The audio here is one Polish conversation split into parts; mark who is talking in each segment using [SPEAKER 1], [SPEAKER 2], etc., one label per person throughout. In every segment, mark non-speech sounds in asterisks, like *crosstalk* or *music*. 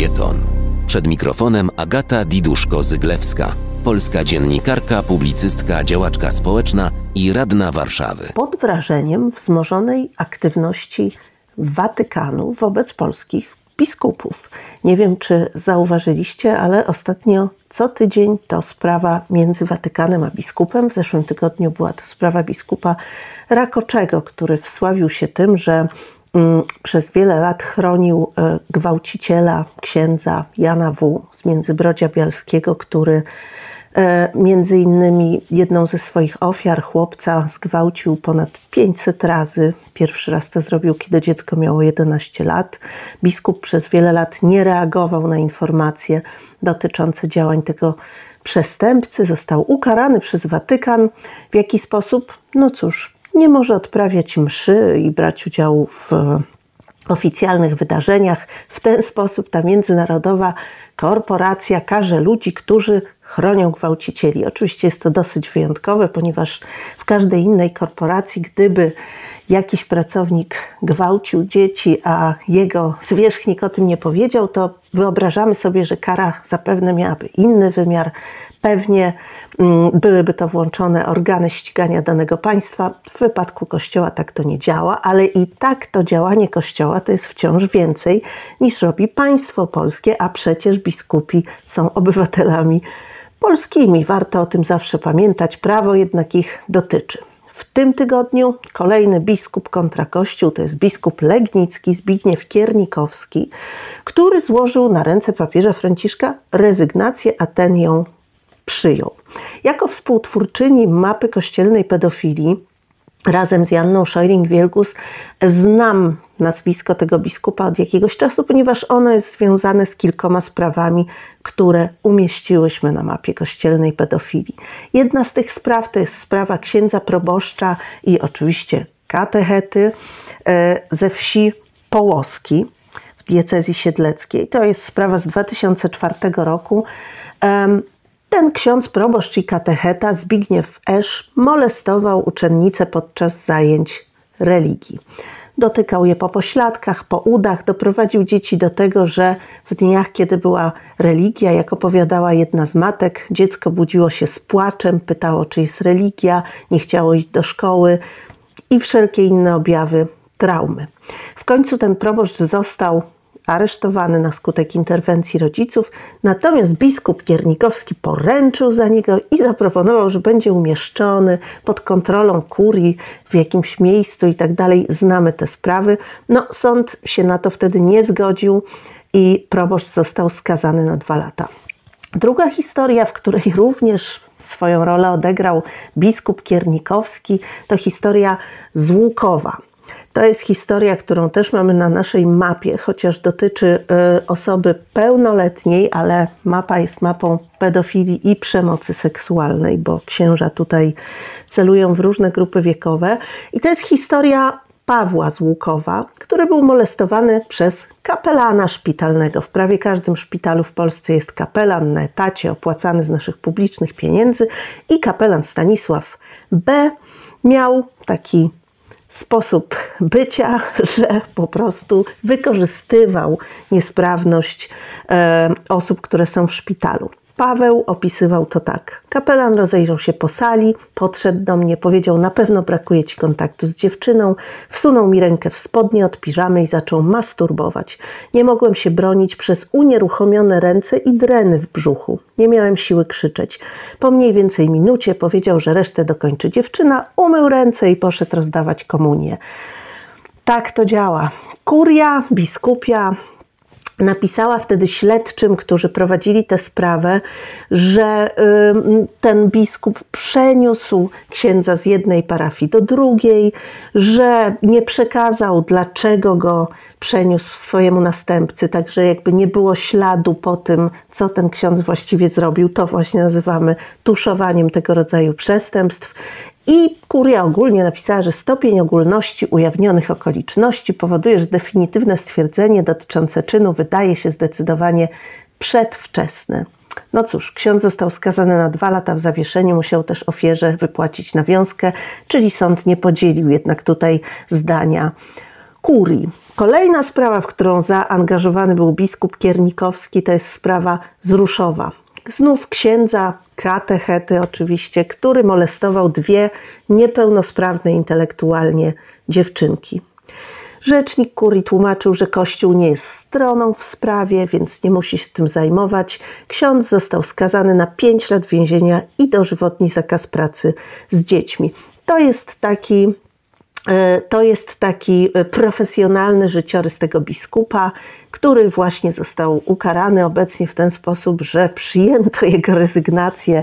[SPEAKER 1] felieton. Przed mikrofonem Agata Diduszko-Zyglewska, polska dziennikarka, publicystka, działaczka społeczna i radna Warszawy.
[SPEAKER 2] Pod wrażeniem wzmożonej aktywności Watykanu wobec polskich biskupów. Nie wiem, czy zauważyliście, ale ostatnio co tydzień to sprawa między Watykanem a biskupem. W zeszłym tygodniu była to sprawa biskupa Rakoczego, który wsławił się tym, że przez wiele lat chronił e, gwałciciela księdza Jana W. z Międzybrodzia Bialskiego, który E, między innymi jedną ze swoich ofiar, chłopca, zgwałcił ponad 500 razy. Pierwszy raz to zrobił, kiedy dziecko miało 11 lat. Biskup przez wiele lat nie reagował na informacje dotyczące działań tego przestępcy. Został ukarany przez Watykan. W jaki sposób? No cóż, nie może odprawiać mszy i brać udziału w oficjalnych wydarzeniach. W ten sposób ta międzynarodowa korporacja karze ludzi, którzy chronią gwałcicieli. Oczywiście jest to dosyć wyjątkowe, ponieważ w każdej innej korporacji, gdyby jakiś pracownik gwałcił dzieci, a jego zwierzchnik o tym nie powiedział, to wyobrażamy sobie, że kara zapewne miałaby inny wymiar. Pewnie mm, byłyby to włączone organy ścigania danego państwa. W wypadku Kościoła tak to nie działa, ale i tak to działanie Kościoła to jest wciąż więcej niż robi państwo polskie, a przecież biskupi są obywatelami polskimi. Warto o tym zawsze pamiętać. Prawo jednak ich dotyczy. W tym tygodniu kolejny biskup kontra Kościół, to jest biskup Legnicki Zbigniew Kiernikowski, który złożył na ręce papieża Franciszka rezygnację, a ten ją przyjął. Jako współtwórczyni mapy kościelnej pedofilii razem z Janną Szojring-Wielgus znam nazwisko tego biskupa od jakiegoś czasu, ponieważ ono jest związane z kilkoma sprawami, które umieściłyśmy na mapie kościelnej pedofilii. Jedna z tych spraw to jest sprawa księdza proboszcza i oczywiście katechety e, ze wsi Połoski w diecezji siedleckiej. To jest sprawa z 2004 roku. Ten ksiądz proboszcz i katecheta Zbigniew Esz molestował uczennice podczas zajęć religii. Dotykał je po pośladkach, po udach, doprowadził dzieci do tego, że w dniach, kiedy była religia, jak opowiadała jedna z matek, dziecko budziło się z płaczem, pytało, czy jest religia, nie chciało iść do szkoły i wszelkie inne objawy traumy. W końcu ten proboszcz został aresztowany na skutek interwencji rodziców, natomiast biskup Kiernikowski poręczył za niego i zaproponował, że będzie umieszczony pod kontrolą kurii w jakimś miejscu i tak dalej. Znamy te sprawy. No, sąd się na to wtedy nie zgodził i proboszcz został skazany na dwa lata. Druga historia, w której również swoją rolę odegrał biskup Kiernikowski, to historia z Łukowa. To jest historia, którą też mamy na naszej mapie, chociaż dotyczy y, osoby pełnoletniej, ale mapa jest mapą pedofilii i przemocy seksualnej, bo księża tutaj celują w różne grupy wiekowe. I to jest historia Pawła z Łukowa, który był molestowany przez kapelana szpitalnego. W prawie każdym szpitalu w Polsce jest kapelan na etacie, opłacany z naszych publicznych pieniędzy. I kapelan Stanisław B. miał taki sposób bycia, *laughs* że po prostu wykorzystywał niesprawność e, osób, które są w szpitalu. Paweł opisywał to tak. Kapelan rozejrzał się po sali, podszedł do mnie, powiedział: Na pewno brakuje ci kontaktu z dziewczyną. Wsunął mi rękę w spodnie od piżamy i zaczął masturbować. Nie mogłem się bronić przez unieruchomione ręce i dreny w brzuchu. Nie miałem siły krzyczeć. Po mniej więcej minucie powiedział, że resztę dokończy dziewczyna, umył ręce i poszedł rozdawać komunię. Tak to działa. Kuria, biskupia, napisała wtedy śledczym, którzy prowadzili tę sprawę, że ten biskup przeniósł księdza z jednej parafii do drugiej, że nie przekazał, dlaczego go przeniósł swojemu następcy, także jakby nie było śladu po tym, co ten ksiądz właściwie zrobił. To właśnie nazywamy tuszowaniem tego rodzaju przestępstw. I kuria ogólnie napisała, że stopień ogólności ujawnionych okoliczności powoduje, że definitywne stwierdzenie dotyczące czynu wydaje się zdecydowanie przedwczesne. No cóż, ksiądz został skazany na dwa lata w zawieszeniu, musiał też ofierze wypłacić nawiązkę, czyli sąd nie podzielił jednak tutaj zdania kurii. Kolejna sprawa, w którą zaangażowany był biskup Kiernikowski, to jest sprawa zruszowa. Znów księdza katechety oczywiście, który molestował dwie niepełnosprawne intelektualnie dziewczynki. Rzecznik kurii tłumaczył, że Kościół nie jest stroną w sprawie, więc nie musi się tym zajmować. Ksiądz został skazany na 5 lat więzienia i dożywotni zakaz pracy z dziećmi. To jest taki to jest taki e, profesjonalny życiorys tego biskupa, który właśnie został ukarany obecnie w ten sposób, że przyjęto *laughs* jego rezygnację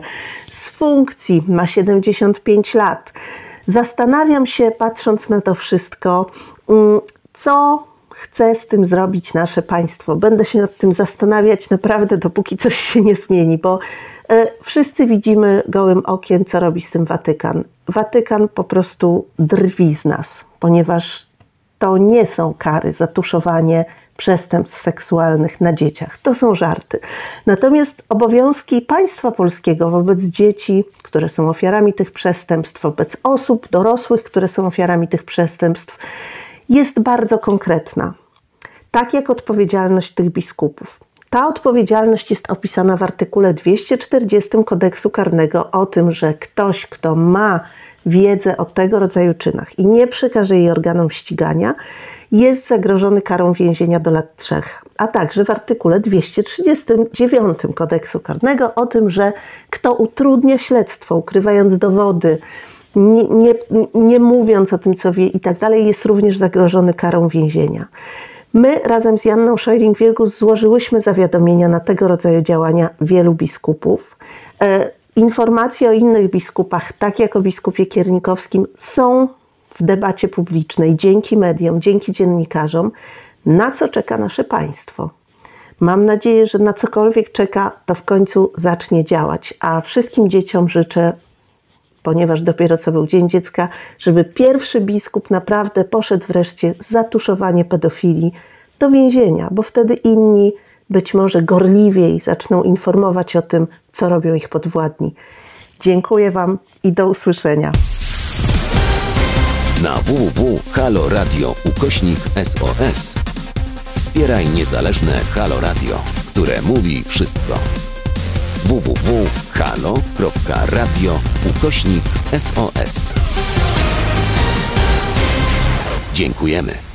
[SPEAKER 2] z funkcji. Ma 75 lat. Zastanawiam się, patrząc na to wszystko, mm, co chce z tym zrobić nasze państwo. Będę się nad tym zastanawiać naprawdę, dopóki coś się nie zmieni, bo e, wszyscy widzimy gołym okiem, co robi z tym Watykan. Watykan po prostu drwi z nas, ponieważ to nie są kary za tuszowanie przestępstw seksualnych na dzieciach. To są żarty. Natomiast obowiązki państwa polskiego wobec dzieci, które są ofiarami tych przestępstw, wobec osób dorosłych, które są ofiarami tych przestępstw, jest bardzo konkretna. Tak jak odpowiedzialność tych biskupów. Ta odpowiedzialność jest opisana w artykule 240 kodeksu karnego o tym, że ktoś, kto ma wiedzę o tego rodzaju czynach i nie przekaże jej organom ścigania, jest zagrożony karą więzienia do lat trzech. A także w artykule 239 kodeksu karnego o tym, że kto utrudnia śledztwo, ukrywając dowody, nie, nie, nie mówiąc o tym, co wie i tak dalej, jest również zagrożony karą więzienia. My razem z Janną Szojring-Wielgus złożyłyśmy zawiadomienia na tego rodzaju działania wielu biskupów. E, informacje o innych biskupach, tak jak o biskupie Kiernikowskim, są w debacie publicznej dzięki mediom, dzięki dziennikarzom. Na co czeka nasze państwo? Mam nadzieję, że na cokolwiek czeka, to w końcu zacznie działać. A wszystkim dzieciom życzę, ponieważ dopiero co był Dzień Dziecka, żeby pierwszy biskup naprawdę poszedł wreszcie za tuszowanie pedofilii do więzienia, bo wtedy inni być może gorliwiej zaczną informować o tym, co robią ich podwładni. Dziękuję Wam i do usłyszenia.
[SPEAKER 1] Na www.haloradio ukośnik SOS wspieraj niezależne Halo Radio, które mówi wszystko. www.halo.radio ukośnik SOS Dziękujemy.